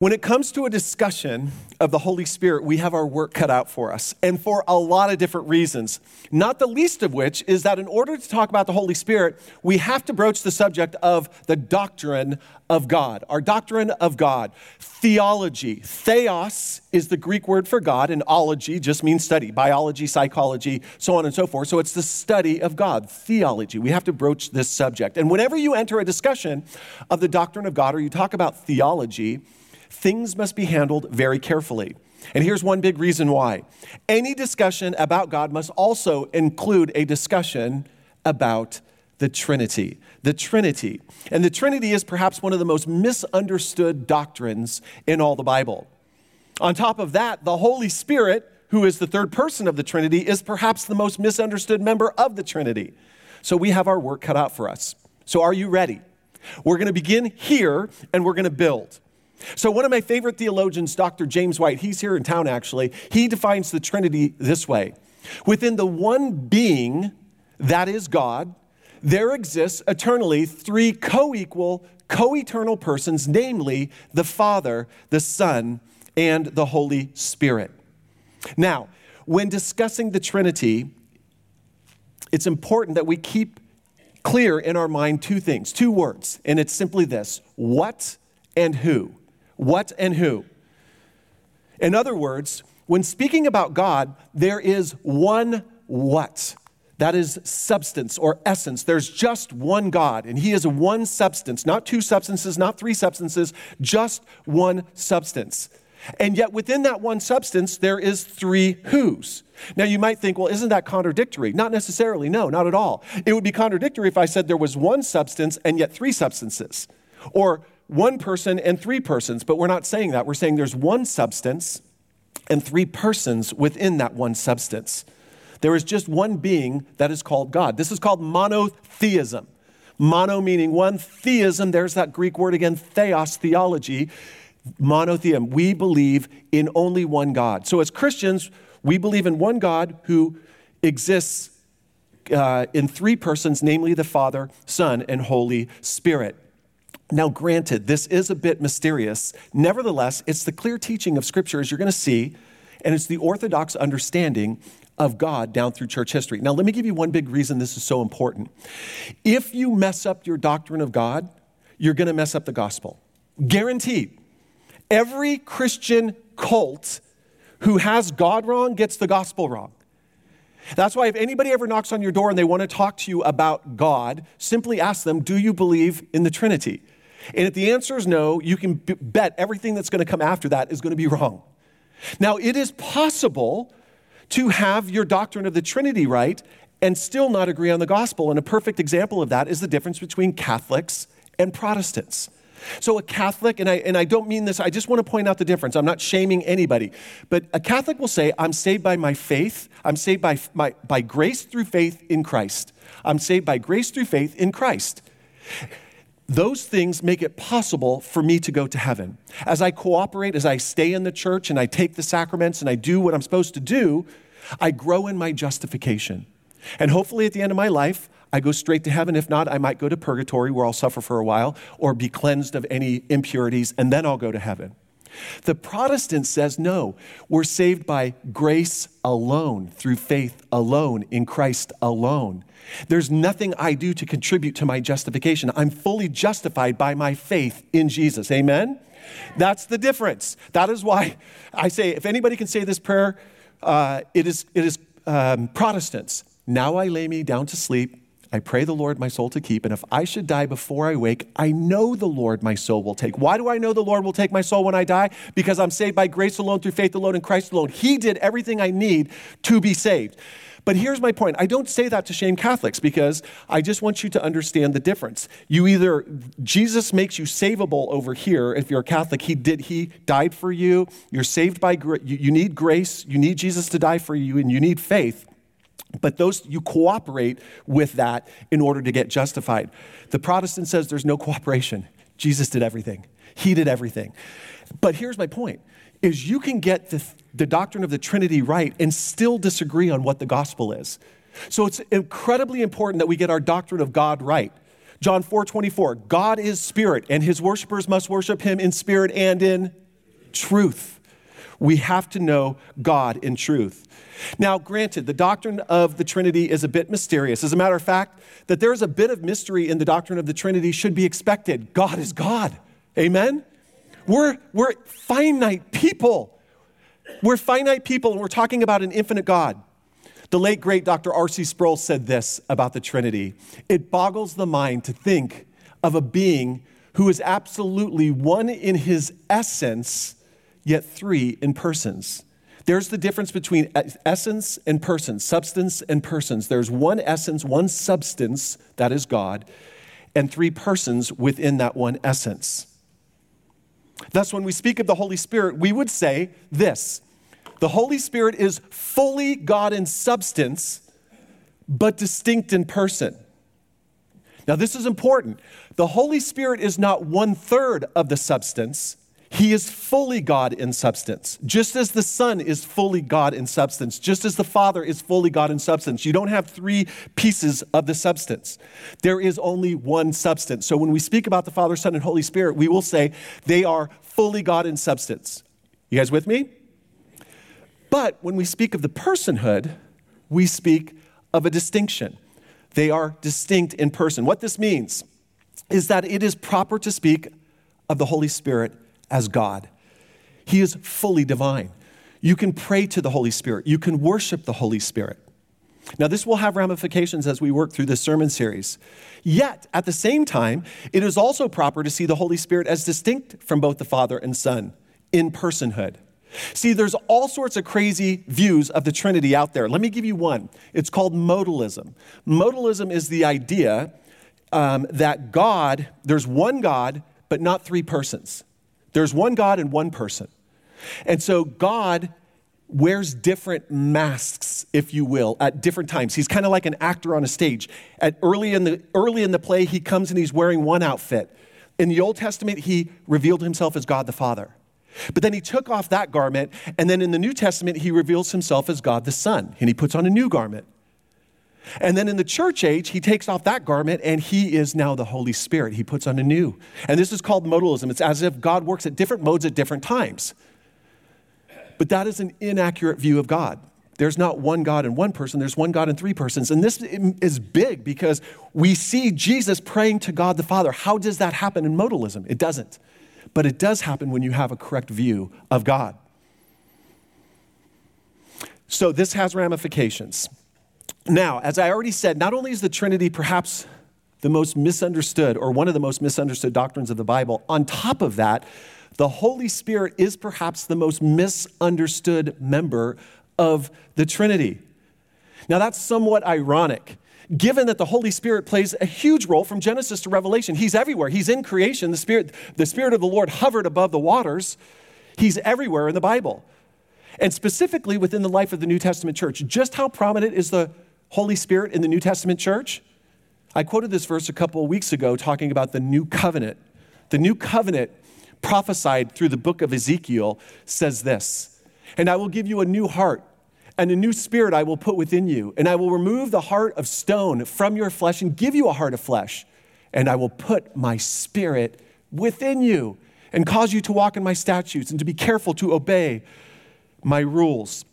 When it comes to a discussion of the Holy Spirit, we have our work cut out for us, and for a lot of different reasons. Not the least of which is that in order to talk about the Holy Spirit, we have to broach the subject of the doctrine of God, our doctrine of God. Theology. Theos is the Greek word for God, and ology just means study, biology, psychology, so on and so forth. So it's the study of God, theology. We have to broach this subject. And whenever you enter a discussion of the doctrine of God or you talk about theology, things must be handled very carefully. And here's one big reason why. Any discussion about God must also include a discussion about the Trinity. The Trinity. And the Trinity is perhaps one of the most misunderstood doctrines in all the Bible. On top of that, the Holy Spirit, who is the third person of the Trinity, is perhaps the most misunderstood member of the Trinity. So we have our work cut out for us. So are you ready? We're going to begin here and we're going to build. So, one of my favorite theologians, Dr. James White, he's here in town actually, he defines the Trinity this way Within the one being, that is God, there exists eternally three co equal, co eternal persons, namely the Father, the Son, and the Holy Spirit. Now, when discussing the Trinity, it's important that we keep clear in our mind two things, two words, and it's simply this what and who. What and who? In other words, when speaking about God, there is one what. That is substance or essence. There's just one God, and He is one substance, not two substances, not three substances, just one substance. And yet, within that one substance, there is three who's. Now, you might think, well, isn't that contradictory? Not necessarily. No, not at all. It would be contradictory if I said there was one substance and yet three substances, or one person and three persons, but we're not saying that. We're saying there's one substance and three persons within that one substance. There is just one being that is called God. This is called monotheism. Mono meaning one, theism, there's that Greek word again, theos, theology. Monotheism. We believe in only one God. So as Christians, we believe in one God who exists uh, in three persons, namely the Father, Son, and Holy Spirit. Now, granted, this is a bit mysterious. Nevertheless, it's the clear teaching of Scripture, as you're going to see, and it's the orthodox understanding of God down through church history. Now, let me give you one big reason this is so important. If you mess up your doctrine of God, you're going to mess up the gospel. Guaranteed. Every Christian cult who has God wrong gets the gospel wrong. That's why if anybody ever knocks on your door and they want to talk to you about God, simply ask them, Do you believe in the Trinity? And if the answer is no, you can bet everything that's going to come after that is going to be wrong. Now, it is possible to have your doctrine of the Trinity right and still not agree on the gospel. And a perfect example of that is the difference between Catholics and Protestants. So, a Catholic, and I, and I don't mean this, I just want to point out the difference. I'm not shaming anybody. But a Catholic will say, I'm saved by my faith. I'm saved by, my, by grace through faith in Christ. I'm saved by grace through faith in Christ. Those things make it possible for me to go to heaven. As I cooperate, as I stay in the church and I take the sacraments and I do what I'm supposed to do, I grow in my justification. And hopefully, at the end of my life, I go straight to heaven. If not, I might go to purgatory where I'll suffer for a while or be cleansed of any impurities, and then I'll go to heaven. The Protestant says, no, we're saved by grace alone, through faith alone, in Christ alone. There's nothing I do to contribute to my justification. I'm fully justified by my faith in Jesus. Amen? That's the difference. That is why I say, if anybody can say this prayer, uh, it is, it is um, Protestants. Now I lay me down to sleep. I pray the Lord my soul to keep, and if I should die before I wake, I know the Lord my soul will take. Why do I know the Lord will take my soul when I die? Because I'm saved by grace alone, through faith alone, in Christ alone. He did everything I need to be saved. But here's my point. I don't say that to shame Catholics because I just want you to understand the difference. You either Jesus makes you savable over here if you're a Catholic. He did he died for you. You're saved by grace. You need grace. You need Jesus to die for you and you need faith. But those you cooperate with that in order to get justified. The Protestant says there's no cooperation. Jesus did everything. He did everything. But here's my point is you can get the, the doctrine of the Trinity right and still disagree on what the gospel is. So it's incredibly important that we get our doctrine of God right. John 4 24, God is spirit, and his worshipers must worship him in spirit and in truth. We have to know God in truth. Now, granted, the doctrine of the Trinity is a bit mysterious. As a matter of fact, that there's a bit of mystery in the doctrine of the Trinity should be expected. God is God. Amen? We're, we're finite people. We're finite people, and we're talking about an infinite God. The late, great Dr. R.C. Sproul said this about the Trinity It boggles the mind to think of a being who is absolutely one in his essence, yet three in persons. There's the difference between essence and persons, substance and persons. There's one essence, one substance, that is God, and three persons within that one essence. Thus, when we speak of the Holy Spirit, we would say this the Holy Spirit is fully God in substance, but distinct in person. Now, this is important. The Holy Spirit is not one third of the substance, He is fully God in substance. Just as the Son is fully God in substance, just as the Father is fully God in substance. You don't have three pieces of the substance, there is only one substance. So, when we speak about the Father, Son, and Holy Spirit, we will say they are fully God in substance. You guys with me? But when we speak of the personhood, we speak of a distinction. They are distinct in person. What this means is that it is proper to speak of the Holy Spirit as God. He is fully divine. You can pray to the Holy Spirit, you can worship the Holy Spirit. Now, this will have ramifications as we work through this sermon series. Yet, at the same time, it is also proper to see the Holy Spirit as distinct from both the Father and Son in personhood. See, there's all sorts of crazy views of the Trinity out there. Let me give you one. It's called modalism. Modalism is the idea um, that God, there's one God, but not three persons. There's one God and one person. And so God wears different masks, if you will, at different times. He's kind of like an actor on a stage. At early in the early in the play, he comes and he's wearing one outfit. In the Old Testament, he revealed himself as God the Father. But then he took off that garment, and then in the New Testament, he reveals himself as God the Son, and he puts on a new garment. And then in the church age, he takes off that garment and he is now the Holy Spirit. He puts on a new. And this is called modalism. It's as if God works at different modes at different times. But that is an inaccurate view of God. There's not one God in one person, there's one God in three persons. And this is big because we see Jesus praying to God the Father. How does that happen in modalism? It doesn't but it does happen when you have a correct view of God. So this has ramifications. Now, as I already said, not only is the Trinity perhaps the most misunderstood or one of the most misunderstood doctrines of the Bible, on top of that, the Holy Spirit is perhaps the most misunderstood member of the Trinity. Now, that's somewhat ironic given that the Holy Spirit plays a huge role from Genesis to Revelation. He's everywhere. He's in creation. The Spirit, the Spirit of the Lord hovered above the waters. He's everywhere in the Bible. And specifically within the life of the New Testament church. Just how prominent is the Holy Spirit in the New Testament church? I quoted this verse a couple of weeks ago talking about the new covenant. The new covenant prophesied through the book of Ezekiel says this And I will give you a new heart and a new spirit I will put within you, and I will remove the heart of stone from your flesh and give you a heart of flesh, and I will put my spirit within you and cause you to walk in my statutes and to be careful to obey my rules.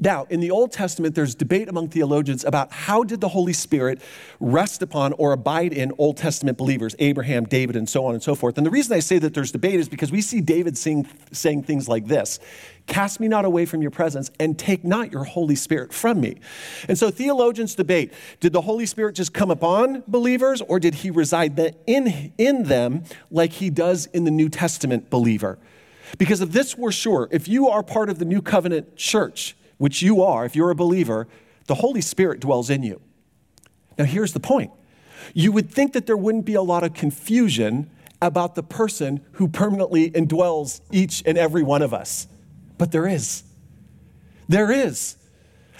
Now, in the Old Testament, there's debate among theologians about how did the Holy Spirit rest upon or abide in Old Testament believers, Abraham, David, and so on and so forth. And the reason I say that there's debate is because we see David sing, saying things like this Cast me not away from your presence, and take not your Holy Spirit from me. And so theologians debate did the Holy Spirit just come upon believers, or did he reside in, in them like he does in the New Testament believer? Because of this, we're sure if you are part of the New Covenant church, which you are, if you're a believer, the Holy Spirit dwells in you. Now, here's the point you would think that there wouldn't be a lot of confusion about the person who permanently indwells each and every one of us, but there is. There is.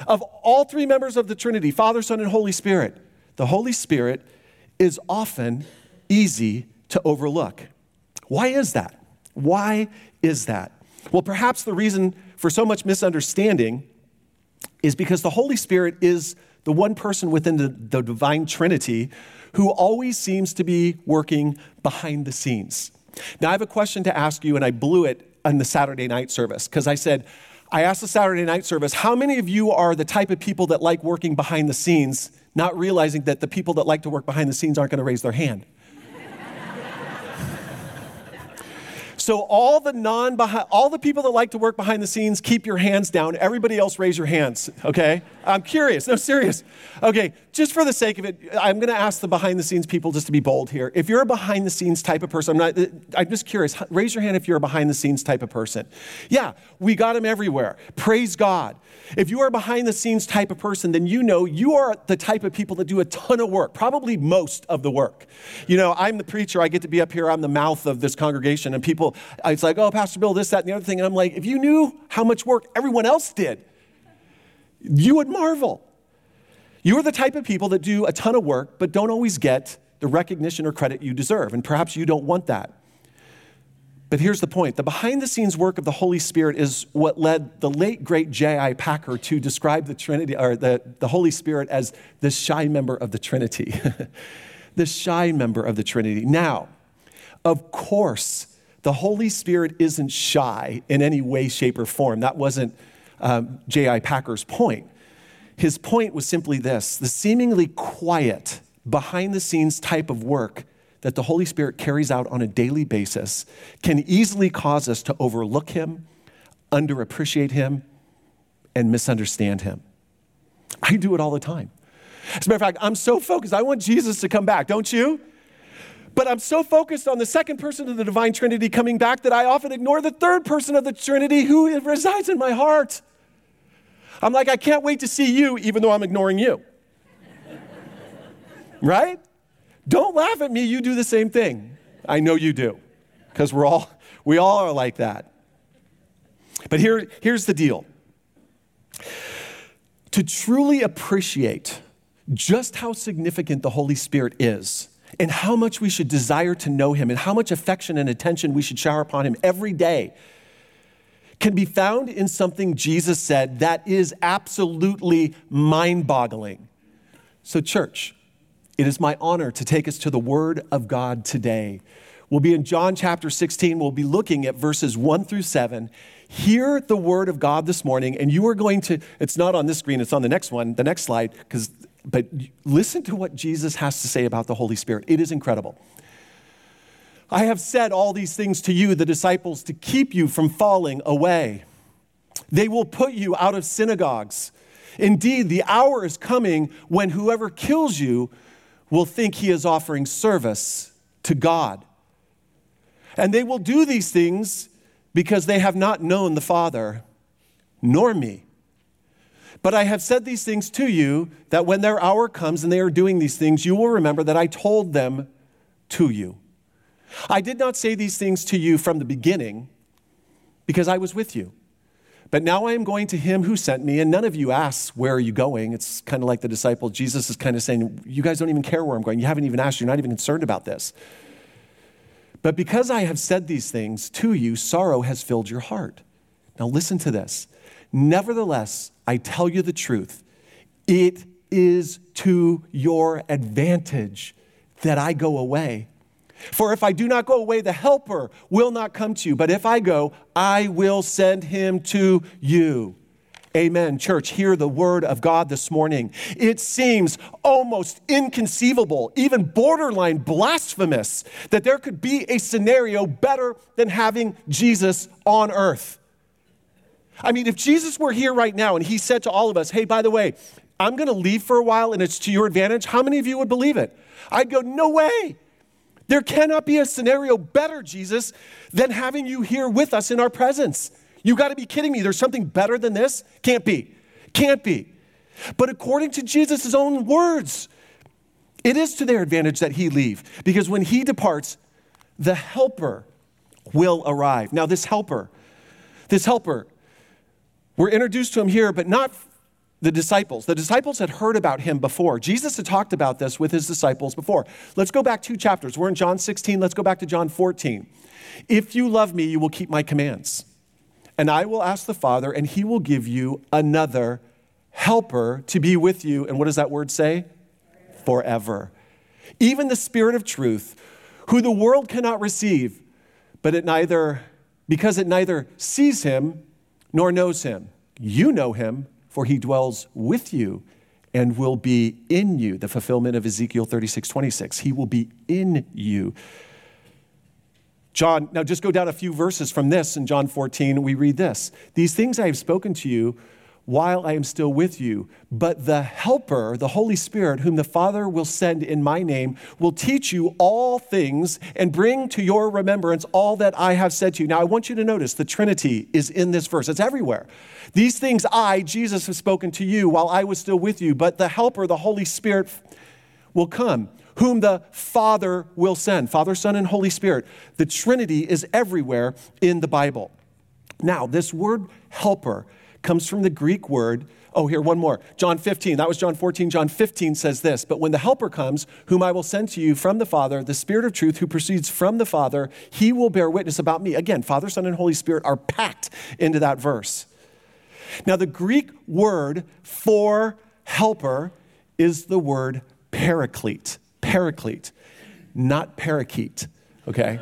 Of all three members of the Trinity, Father, Son, and Holy Spirit, the Holy Spirit is often easy to overlook. Why is that? Why is that? Well, perhaps the reason for so much misunderstanding is because the Holy Spirit is the one person within the, the divine Trinity who always seems to be working behind the scenes. Now, I have a question to ask you, and I blew it in the Saturday night service because I said, I asked the Saturday night service, how many of you are the type of people that like working behind the scenes, not realizing that the people that like to work behind the scenes aren't going to raise their hand? So all the non all the people that like to work behind the scenes, keep your hands down. Everybody else raise your hands, okay? I'm curious. No, serious. Okay, just for the sake of it, I'm going to ask the behind the scenes people just to be bold here. If you're a behind the scenes type of person, I'm not I'm just curious. Raise your hand if you're a behind the scenes type of person. Yeah, we got them everywhere. Praise God. If you are a behind the scenes type of person, then you know you are the type of people that do a ton of work, probably most of the work. You know, I'm the preacher, I get to be up here, I'm the mouth of this congregation, and people, Uh, it's like, oh, Pastor Bill, this, that, and the other thing. And I'm like, if you knew how much work everyone else did, you would marvel. You are the type of people that do a ton of work, but don't always get the recognition or credit you deserve. And perhaps you don't want that. But here's the point the behind the scenes work of the Holy Spirit is what led the late, great J.I. Packer to describe the Trinity, or the, the Holy Spirit as the shy member of the Trinity. the shy member of the Trinity. Now, of course, the Holy Spirit isn't shy in any way, shape, or form. That wasn't um, J.I. Packer's point. His point was simply this the seemingly quiet, behind the scenes type of work that the Holy Spirit carries out on a daily basis can easily cause us to overlook Him, underappreciate Him, and misunderstand Him. I do it all the time. As a matter of fact, I'm so focused. I want Jesus to come back, don't you? But I'm so focused on the second person of the divine Trinity coming back that I often ignore the third person of the Trinity who resides in my heart. I'm like, I can't wait to see you, even though I'm ignoring you. right? Don't laugh at me, you do the same thing. I know you do, because we're all, we all are like that. But here, here's the deal to truly appreciate just how significant the Holy Spirit is, and how much we should desire to know Him, and how much affection and attention we should shower upon Him every day, can be found in something Jesus said that is absolutely mind boggling. So, church, it is my honor to take us to the Word of God today. We'll be in John chapter 16. We'll be looking at verses 1 through 7. Hear the Word of God this morning, and you are going to, it's not on this screen, it's on the next one, the next slide, because but listen to what Jesus has to say about the Holy Spirit. It is incredible. I have said all these things to you, the disciples, to keep you from falling away. They will put you out of synagogues. Indeed, the hour is coming when whoever kills you will think he is offering service to God. And they will do these things because they have not known the Father nor me. But I have said these things to you that when their hour comes and they are doing these things, you will remember that I told them to you. I did not say these things to you from the beginning because I was with you. But now I am going to him who sent me, and none of you asks, Where are you going? It's kind of like the disciple. Jesus is kind of saying, You guys don't even care where I'm going. You haven't even asked. You're not even concerned about this. But because I have said these things to you, sorrow has filled your heart. Now listen to this. Nevertheless, I tell you the truth. It is to your advantage that I go away. For if I do not go away, the Helper will not come to you. But if I go, I will send him to you. Amen. Church, hear the word of God this morning. It seems almost inconceivable, even borderline blasphemous, that there could be a scenario better than having Jesus on earth. I mean, if Jesus were here right now and he said to all of us, hey, by the way, I'm going to leave for a while and it's to your advantage, how many of you would believe it? I'd go, no way. There cannot be a scenario better, Jesus, than having you here with us in our presence. You got to be kidding me. There's something better than this? Can't be. Can't be. But according to Jesus' own words, it is to their advantage that he leave because when he departs, the helper will arrive. Now, this helper, this helper, we're introduced to him here, but not the disciples. The disciples had heard about him before. Jesus had talked about this with his disciples before. Let's go back two chapters. We're in John 16. Let's go back to John 14. If you love me, you will keep my commands. And I will ask the Father, and he will give you another helper to be with you. And what does that word say? Forever. Even the Spirit of truth, who the world cannot receive, but it neither because it neither sees him nor knows him. You know him, for he dwells with you and will be in you. The fulfillment of Ezekiel 36 26. He will be in you. John, now just go down a few verses from this in John 14, we read this These things I have spoken to you while I am still with you. But the Helper, the Holy Spirit, whom the Father will send in my name, will teach you all things and bring to your remembrance all that I have said to you. Now, I want you to notice the Trinity is in this verse, it's everywhere. These things I, Jesus, have spoken to you while I was still with you, but the Helper, the Holy Spirit, will come. Whom the Father will send. Father, Son, and Holy Spirit. The Trinity is everywhere in the Bible. Now, this word helper comes from the Greek word. Oh, here, one more. John 15. That was John 14. John 15 says this But when the Helper comes, whom I will send to you from the Father, the Spirit of truth who proceeds from the Father, he will bear witness about me. Again, Father, Son, and Holy Spirit are packed into that verse. Now, the Greek word for helper is the word paraclete. Paraclete, not parakeet, okay?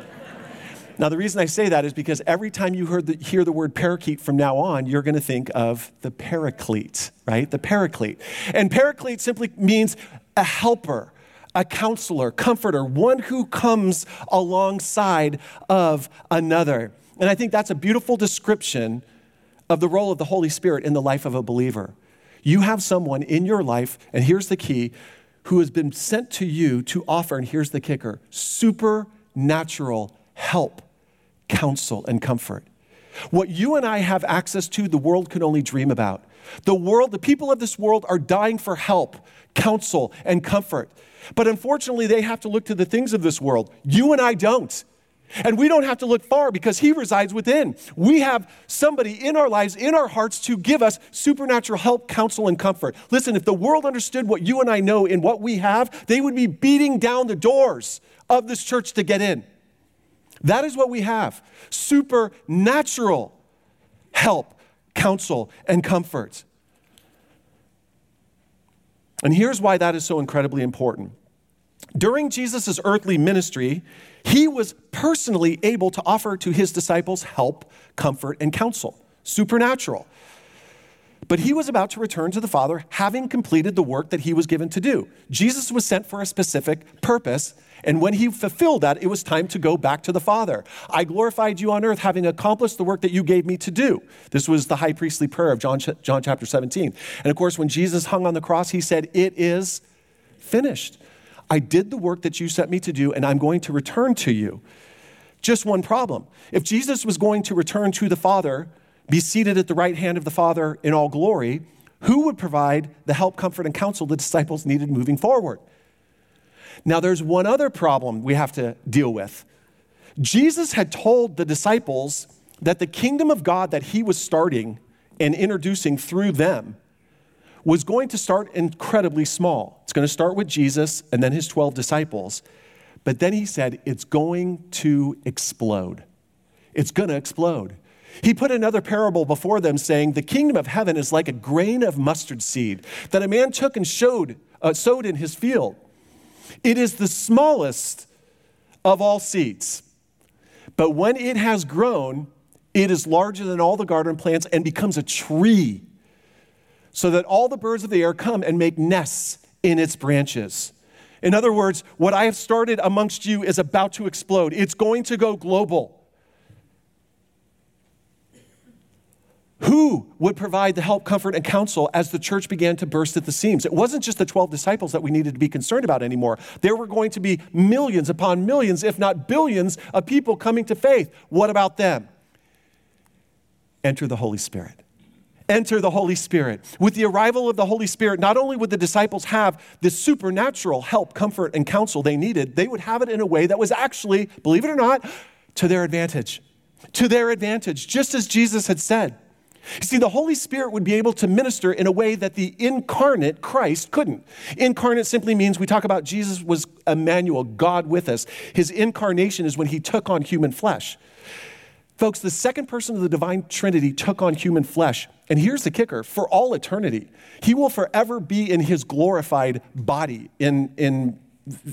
Now, the reason I say that is because every time you the, hear the word paraclete from now on, you're going to think of the paraclete, right? The paraclete. And paraclete simply means a helper, a counselor, comforter, one who comes alongside of another. And I think that's a beautiful description of the role of the Holy Spirit in the life of a believer. You have someone in your life, and here's the key, who has been sent to you to offer, and here's the kicker supernatural help counsel, and comfort. What you and I have access to, the world can only dream about. The world, the people of this world are dying for help, counsel, and comfort. But unfortunately, they have to look to the things of this world. You and I don't. And we don't have to look far because He resides within. We have somebody in our lives, in our hearts, to give us supernatural help, counsel, and comfort. Listen, if the world understood what you and I know in what we have, they would be beating down the doors of this church to get in. That is what we have supernatural help, counsel, and comfort. And here's why that is so incredibly important. During Jesus' earthly ministry, he was personally able to offer to his disciples help, comfort, and counsel. Supernatural. But he was about to return to the Father, having completed the work that he was given to do. Jesus was sent for a specific purpose, and when he fulfilled that, it was time to go back to the Father. I glorified you on earth, having accomplished the work that you gave me to do. This was the high priestly prayer of John, John chapter 17. And of course, when Jesus hung on the cross, he said, It is finished. I did the work that you sent me to do, and I'm going to return to you. Just one problem. If Jesus was going to return to the Father, be seated at the right hand of the Father in all glory, who would provide the help, comfort, and counsel the disciples needed moving forward? Now, there's one other problem we have to deal with. Jesus had told the disciples that the kingdom of God that he was starting and introducing through them was going to start incredibly small. It's going to start with Jesus and then his 12 disciples. But then he said, it's going to explode. It's going to explode. He put another parable before them, saying, The kingdom of heaven is like a grain of mustard seed that a man took and showed, uh, sowed in his field. It is the smallest of all seeds. But when it has grown, it is larger than all the garden plants and becomes a tree, so that all the birds of the air come and make nests in its branches. In other words, what I have started amongst you is about to explode. It's going to go global. Who would provide the help, comfort, and counsel as the church began to burst at the seams? It wasn't just the 12 disciples that we needed to be concerned about anymore. There were going to be millions upon millions, if not billions, of people coming to faith. What about them? Enter the Holy Spirit. Enter the Holy Spirit. With the arrival of the Holy Spirit, not only would the disciples have the supernatural help, comfort, and counsel they needed, they would have it in a way that was actually, believe it or not, to their advantage. To their advantage, just as Jesus had said. You see, the Holy Spirit would be able to minister in a way that the incarnate Christ couldn't. Incarnate simply means we talk about Jesus was Emmanuel, God with us. His incarnation is when he took on human flesh. Folks, the second person of the divine Trinity took on human flesh. And here's the kicker for all eternity, he will forever be in his glorified body in, in,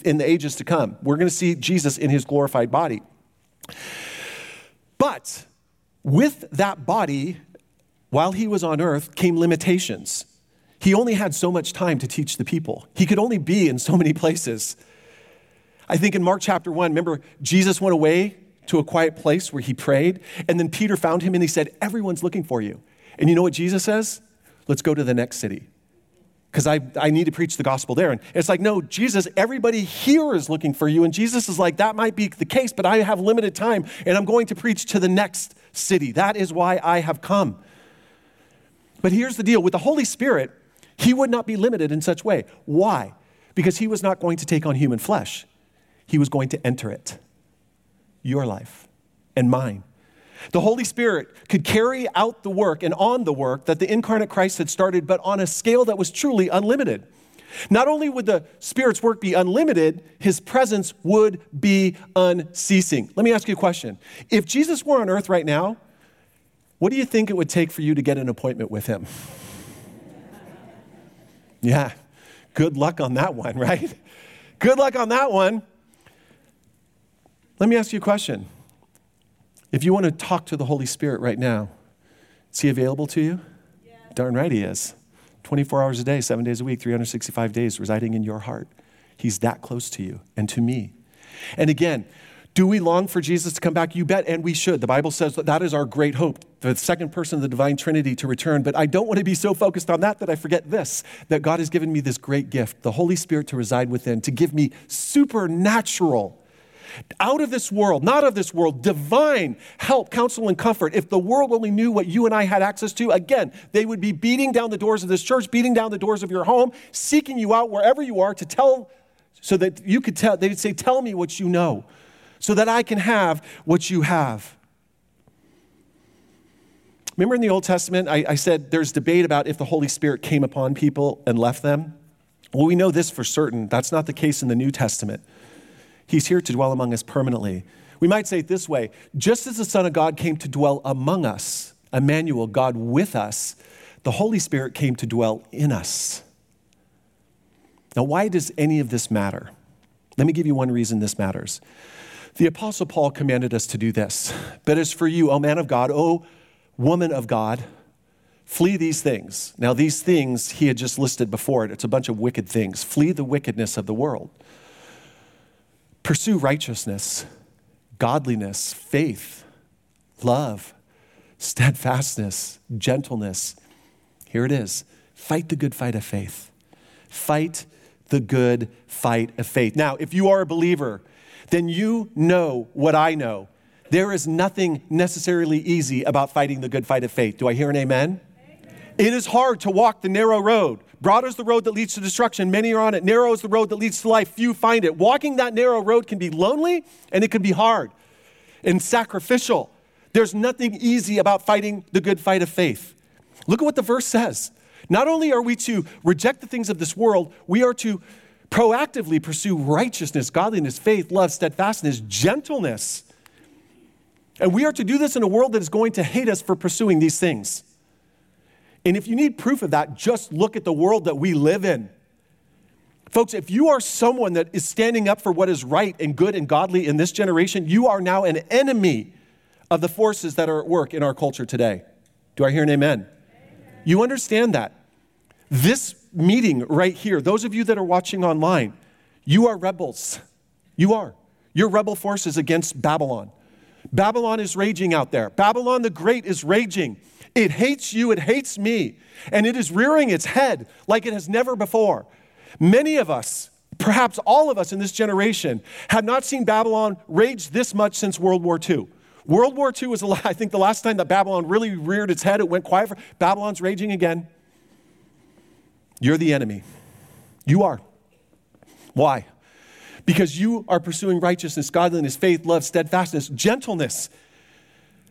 in the ages to come. We're going to see Jesus in his glorified body. But with that body, while he was on earth, came limitations. He only had so much time to teach the people, he could only be in so many places. I think in Mark chapter 1, remember, Jesus went away to a quiet place where he prayed, and then Peter found him and he said, Everyone's looking for you. And you know what Jesus says? Let's go to the next city because I, I need to preach the gospel there. And it's like, no, Jesus, everybody here is looking for you. And Jesus is like, that might be the case, but I have limited time and I'm going to preach to the next city. That is why I have come. But here's the deal with the Holy Spirit, he would not be limited in such way. Why? Because he was not going to take on human flesh, he was going to enter it. Your life and mine. The Holy Spirit could carry out the work and on the work that the incarnate Christ had started, but on a scale that was truly unlimited. Not only would the Spirit's work be unlimited, his presence would be unceasing. Let me ask you a question. If Jesus were on earth right now, what do you think it would take for you to get an appointment with him? Yeah, good luck on that one, right? Good luck on that one. Let me ask you a question. If you want to talk to the Holy Spirit right now, is he available to you? Yeah. Darn right he is. 24 hours a day, seven days a week, 365 days residing in your heart. He's that close to you and to me. And again, do we long for Jesus to come back? You bet, and we should. The Bible says that that is our great hope, the second person of the divine Trinity to return. But I don't want to be so focused on that that I forget this that God has given me this great gift, the Holy Spirit to reside within, to give me supernatural out of this world, not of this world, divine help, counsel, and comfort. If the world only knew what you and I had access to, again, they would be beating down the doors of this church, beating down the doors of your home, seeking you out wherever you are to tell, so that you could tell, they would say, Tell me what you know, so that I can have what you have. Remember in the Old Testament, I, I said there's debate about if the Holy Spirit came upon people and left them? Well, we know this for certain. That's not the case in the New Testament. He's here to dwell among us permanently. We might say it this way just as the Son of God came to dwell among us, Emmanuel, God with us, the Holy Spirit came to dwell in us. Now, why does any of this matter? Let me give you one reason this matters. The Apostle Paul commanded us to do this. But as for you, O man of God, O woman of God, flee these things. Now, these things he had just listed before it. It's a bunch of wicked things. Flee the wickedness of the world. Pursue righteousness, godliness, faith, love, steadfastness, gentleness. Here it is fight the good fight of faith. Fight the good fight of faith. Now, if you are a believer, then you know what I know. There is nothing necessarily easy about fighting the good fight of faith. Do I hear an amen? amen? It is hard to walk the narrow road. Broad is the road that leads to destruction. Many are on it. Narrow is the road that leads to life. Few find it. Walking that narrow road can be lonely and it can be hard and sacrificial. There's nothing easy about fighting the good fight of faith. Look at what the verse says. Not only are we to reject the things of this world, we are to proactively pursue righteousness, godliness, faith, love, steadfastness, gentleness. And we are to do this in a world that is going to hate us for pursuing these things. And if you need proof of that, just look at the world that we live in. Folks, if you are someone that is standing up for what is right and good and godly in this generation, you are now an enemy of the forces that are at work in our culture today. Do I hear an amen? amen? You understand that. This meeting right here, those of you that are watching online, you are rebels. You are. You're rebel forces against Babylon. Babylon is raging out there. Babylon the Great is raging. It hates you, it hates me, and it is rearing its head like it has never before. Many of us, perhaps all of us in this generation, have not seen Babylon rage this much since World War II. World War II was, I think, the last time that Babylon really reared its head. It went quiet. For, Babylon's raging again. You're the enemy. You are. Why? Because you are pursuing righteousness, godliness, faith, love, steadfastness, gentleness.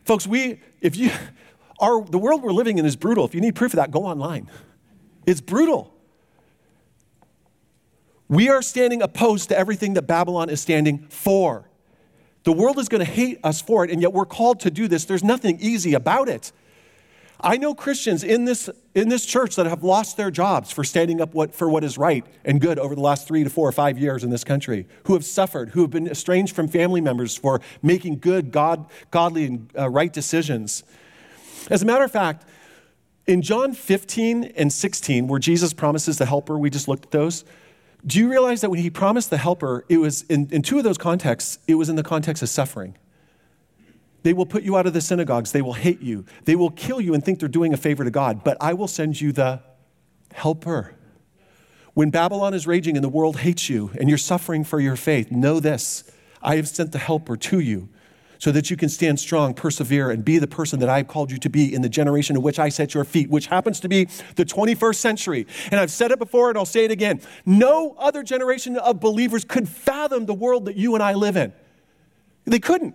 Folks, we, if you, our, the world we're living in is brutal. If you need proof of that, go online. It's brutal. We are standing opposed to everything that Babylon is standing for. The world is going to hate us for it, and yet we're called to do this. There's nothing easy about it. I know Christians in this, in this church that have lost their jobs for standing up what, for what is right and good over the last three to four or five years in this country, who have suffered, who have been estranged from family members for making good, God, godly, and uh, right decisions. As a matter of fact, in John 15 and 16, where Jesus promises the helper, we just looked at those. Do you realize that when he promised the helper, it was in, in two of those contexts, it was in the context of suffering? They will put you out of the synagogues. They will hate you. They will kill you and think they're doing a favor to God. But I will send you the helper. When Babylon is raging and the world hates you and you're suffering for your faith, know this I have sent the helper to you so that you can stand strong, persevere, and be the person that I've called you to be in the generation in which I set your feet, which happens to be the 21st century. And I've said it before and I'll say it again. No other generation of believers could fathom the world that you and I live in. They couldn't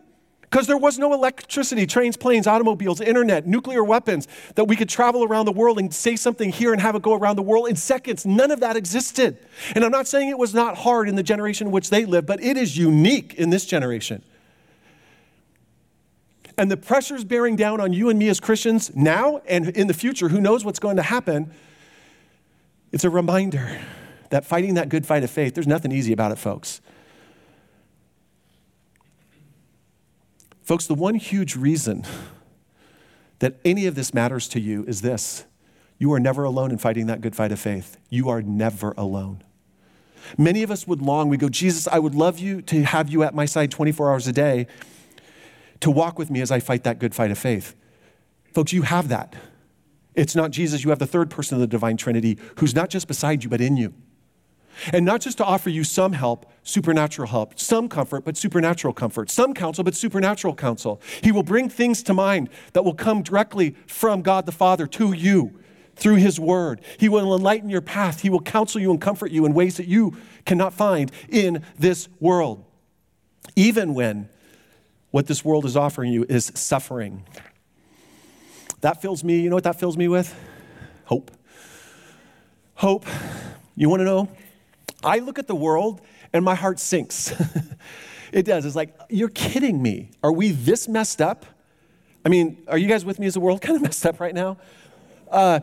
because there was no electricity, trains, planes, automobiles, internet, nuclear weapons that we could travel around the world and say something here and have it go around the world in seconds. None of that existed. And I'm not saying it was not hard in the generation in which they lived, but it is unique in this generation. And the pressures bearing down on you and me as Christians now and in the future, who knows what's going to happen? It's a reminder that fighting that good fight of faith, there's nothing easy about it, folks. Folks, the one huge reason that any of this matters to you is this you are never alone in fighting that good fight of faith. You are never alone. Many of us would long, we go, Jesus, I would love you to have you at my side 24 hours a day to walk with me as I fight that good fight of faith. Folks, you have that. It's not Jesus, you have the third person of the divine Trinity who's not just beside you, but in you. And not just to offer you some help, supernatural help, some comfort, but supernatural comfort, some counsel, but supernatural counsel. He will bring things to mind that will come directly from God the Father to you through His Word. He will enlighten your path. He will counsel you and comfort you in ways that you cannot find in this world. Even when what this world is offering you is suffering. That fills me, you know what that fills me with? Hope. Hope. You want to know? I look at the world and my heart sinks. it does. It's like, you're kidding me. Are we this messed up? I mean, are you guys with me? Is the world kind of messed up right now? Uh,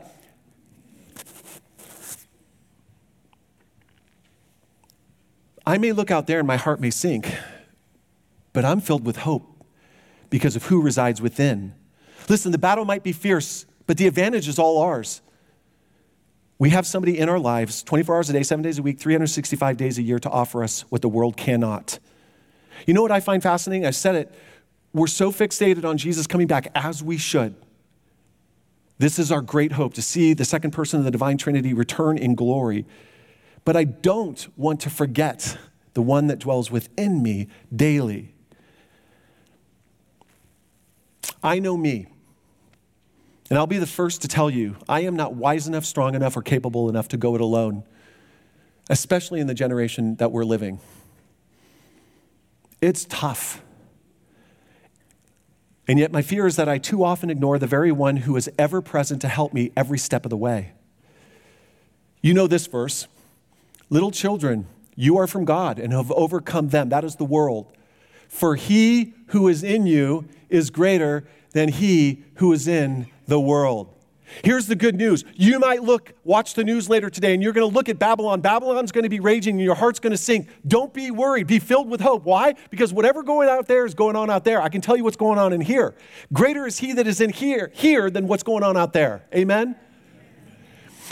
I may look out there and my heart may sink, but I'm filled with hope because of who resides within. Listen, the battle might be fierce, but the advantage is all ours. We have somebody in our lives 24 hours a day, seven days a week, 365 days a year to offer us what the world cannot. You know what I find fascinating? I said it. We're so fixated on Jesus coming back as we should. This is our great hope to see the second person of the divine Trinity return in glory. But I don't want to forget the one that dwells within me daily. I know me. And I'll be the first to tell you, I am not wise enough, strong enough, or capable enough to go it alone, especially in the generation that we're living. It's tough. And yet, my fear is that I too often ignore the very one who is ever present to help me every step of the way. You know this verse Little children, you are from God and have overcome them. That is the world. For he who is in you is greater than he who is in the world. Here's the good news. You might look, watch the news later today, and you're going to look at Babylon. Babylon's going to be raging, and your heart's going to sink. Don't be worried. Be filled with hope. Why? Because whatever going out there is going on out there. I can tell you what's going on in here. Greater is He that is in here, here than what's going on out there. Amen?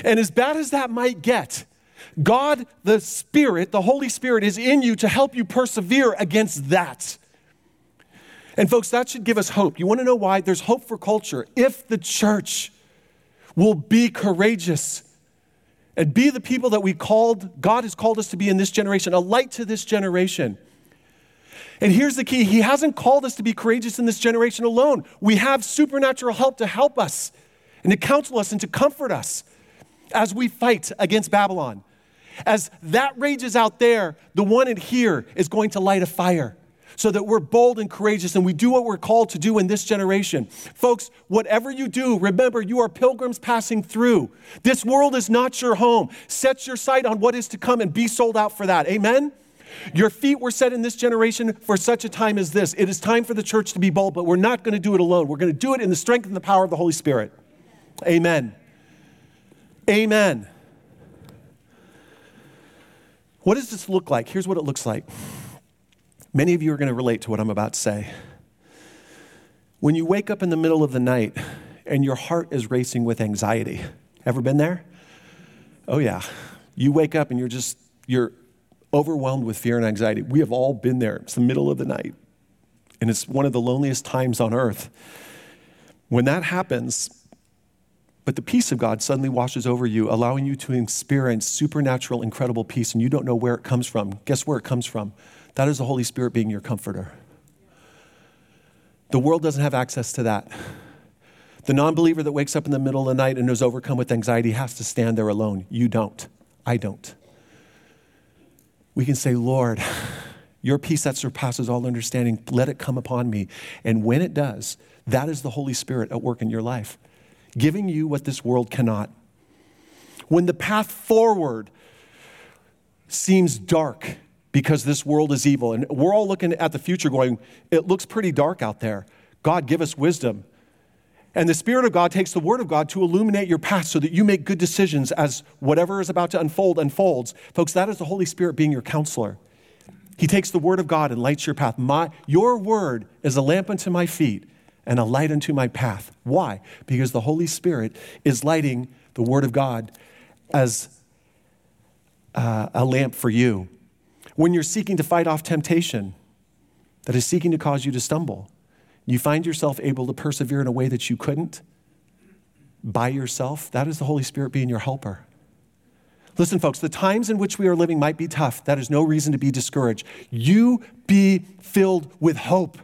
And as bad as that might get, God, the Spirit, the Holy Spirit, is in you to help you persevere against that. And folks, that should give us hope. You want to know why? There's hope for culture. If the church will be courageous and be the people that we called, God has called us to be in this generation, a light to this generation. And here's the key He hasn't called us to be courageous in this generation alone. We have supernatural help to help us and to counsel us and to comfort us as we fight against Babylon. As that rages out there, the one in here is going to light a fire so that we're bold and courageous and we do what we're called to do in this generation. Folks, whatever you do, remember you are pilgrims passing through. This world is not your home. Set your sight on what is to come and be sold out for that. Amen? Your feet were set in this generation for such a time as this. It is time for the church to be bold, but we're not going to do it alone. We're going to do it in the strength and the power of the Holy Spirit. Amen. Amen. What does this look like? Here's what it looks like. Many of you are going to relate to what I'm about to say. When you wake up in the middle of the night and your heart is racing with anxiety, ever been there? Oh, yeah. You wake up and you're just, you're overwhelmed with fear and anxiety. We have all been there. It's the middle of the night, and it's one of the loneliest times on earth. When that happens, but the peace of God suddenly washes over you, allowing you to experience supernatural, incredible peace, and you don't know where it comes from. Guess where it comes from? That is the Holy Spirit being your comforter. The world doesn't have access to that. The non believer that wakes up in the middle of the night and is overcome with anxiety has to stand there alone. You don't. I don't. We can say, Lord, your peace that surpasses all understanding, let it come upon me. And when it does, that is the Holy Spirit at work in your life, giving you what this world cannot. When the path forward seems dark because this world is evil, and we're all looking at the future going, it looks pretty dark out there. God, give us wisdom. And the Spirit of God takes the Word of God to illuminate your path so that you make good decisions as whatever is about to unfold unfolds. Folks, that is the Holy Spirit being your counselor. He takes the Word of God and lights your path. My, your Word is a lamp unto my feet and a light unto my path. Why? Because the Holy Spirit is lighting the Word of God as uh, a lamp for you. When you're seeking to fight off temptation that is seeking to cause you to stumble, you find yourself able to persevere in a way that you couldn't by yourself, that is the Holy Spirit being your helper. Listen, folks, the times in which we are living might be tough. That is no reason to be discouraged. You be filled with hope.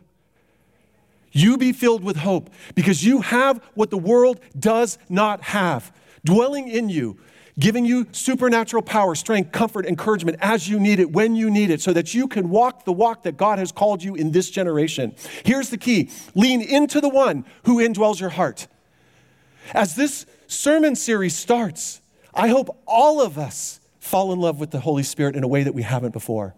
You be filled with hope because you have what the world does not have dwelling in you giving you supernatural power, strength, comfort, encouragement as you need it, when you need it, so that you can walk the walk that God has called you in this generation. Here's the key lean into the one who indwells your heart. As this sermon series starts, I hope all of us fall in love with the Holy Spirit in a way that we haven't before.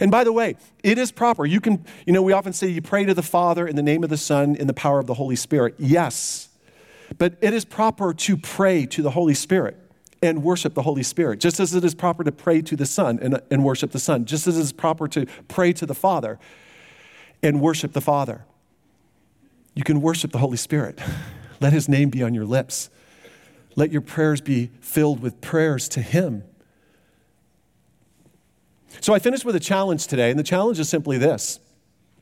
And by the way, it is proper. You can, you know, we often say you pray to the Father in the name of the Son in the power of the Holy Spirit. Yes. But it is proper to pray to the Holy Spirit and worship the Holy Spirit, just as it is proper to pray to the Son and, and worship the Son, just as it is proper to pray to the Father and worship the Father. You can worship the Holy Spirit. Let his name be on your lips. Let your prayers be filled with prayers to him. So I finished with a challenge today, and the challenge is simply this.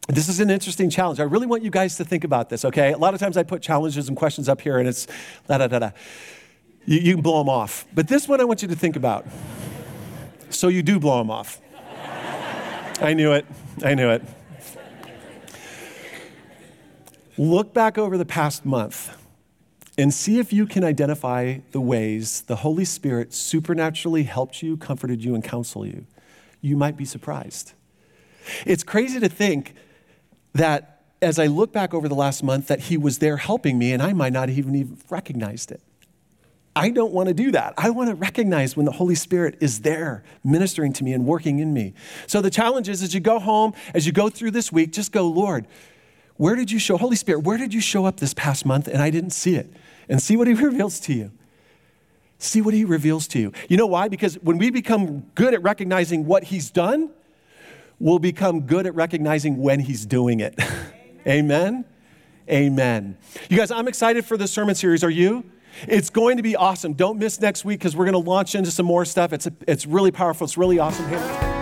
This is an interesting challenge. I really want you guys to think about this, okay? A lot of times I put challenges and questions up here, and it's da da da da. You, you can blow them off. But this one I want you to think about. So you do blow them off. I knew it. I knew it. Look back over the past month and see if you can identify the ways the Holy Spirit supernaturally helped you, comforted you, and counseled you. You might be surprised. It's crazy to think that as I look back over the last month, that He was there helping me, and I might not even even recognized it. I don't want to do that. I want to recognize when the Holy Spirit is there ministering to me and working in me. So the challenge is as you go home, as you go through this week, just go, Lord, where did you show, Holy Spirit, where did you show up this past month and I didn't see it? And see what He reveals to you. See what He reveals to you. You know why? Because when we become good at recognizing what He's done, we'll become good at recognizing when He's doing it. Amen. Amen. Amen. You guys, I'm excited for this sermon series. Are you? It's going to be awesome. Don't miss next week because we're going to launch into some more stuff. It's, a, it's really powerful. It's really awesome.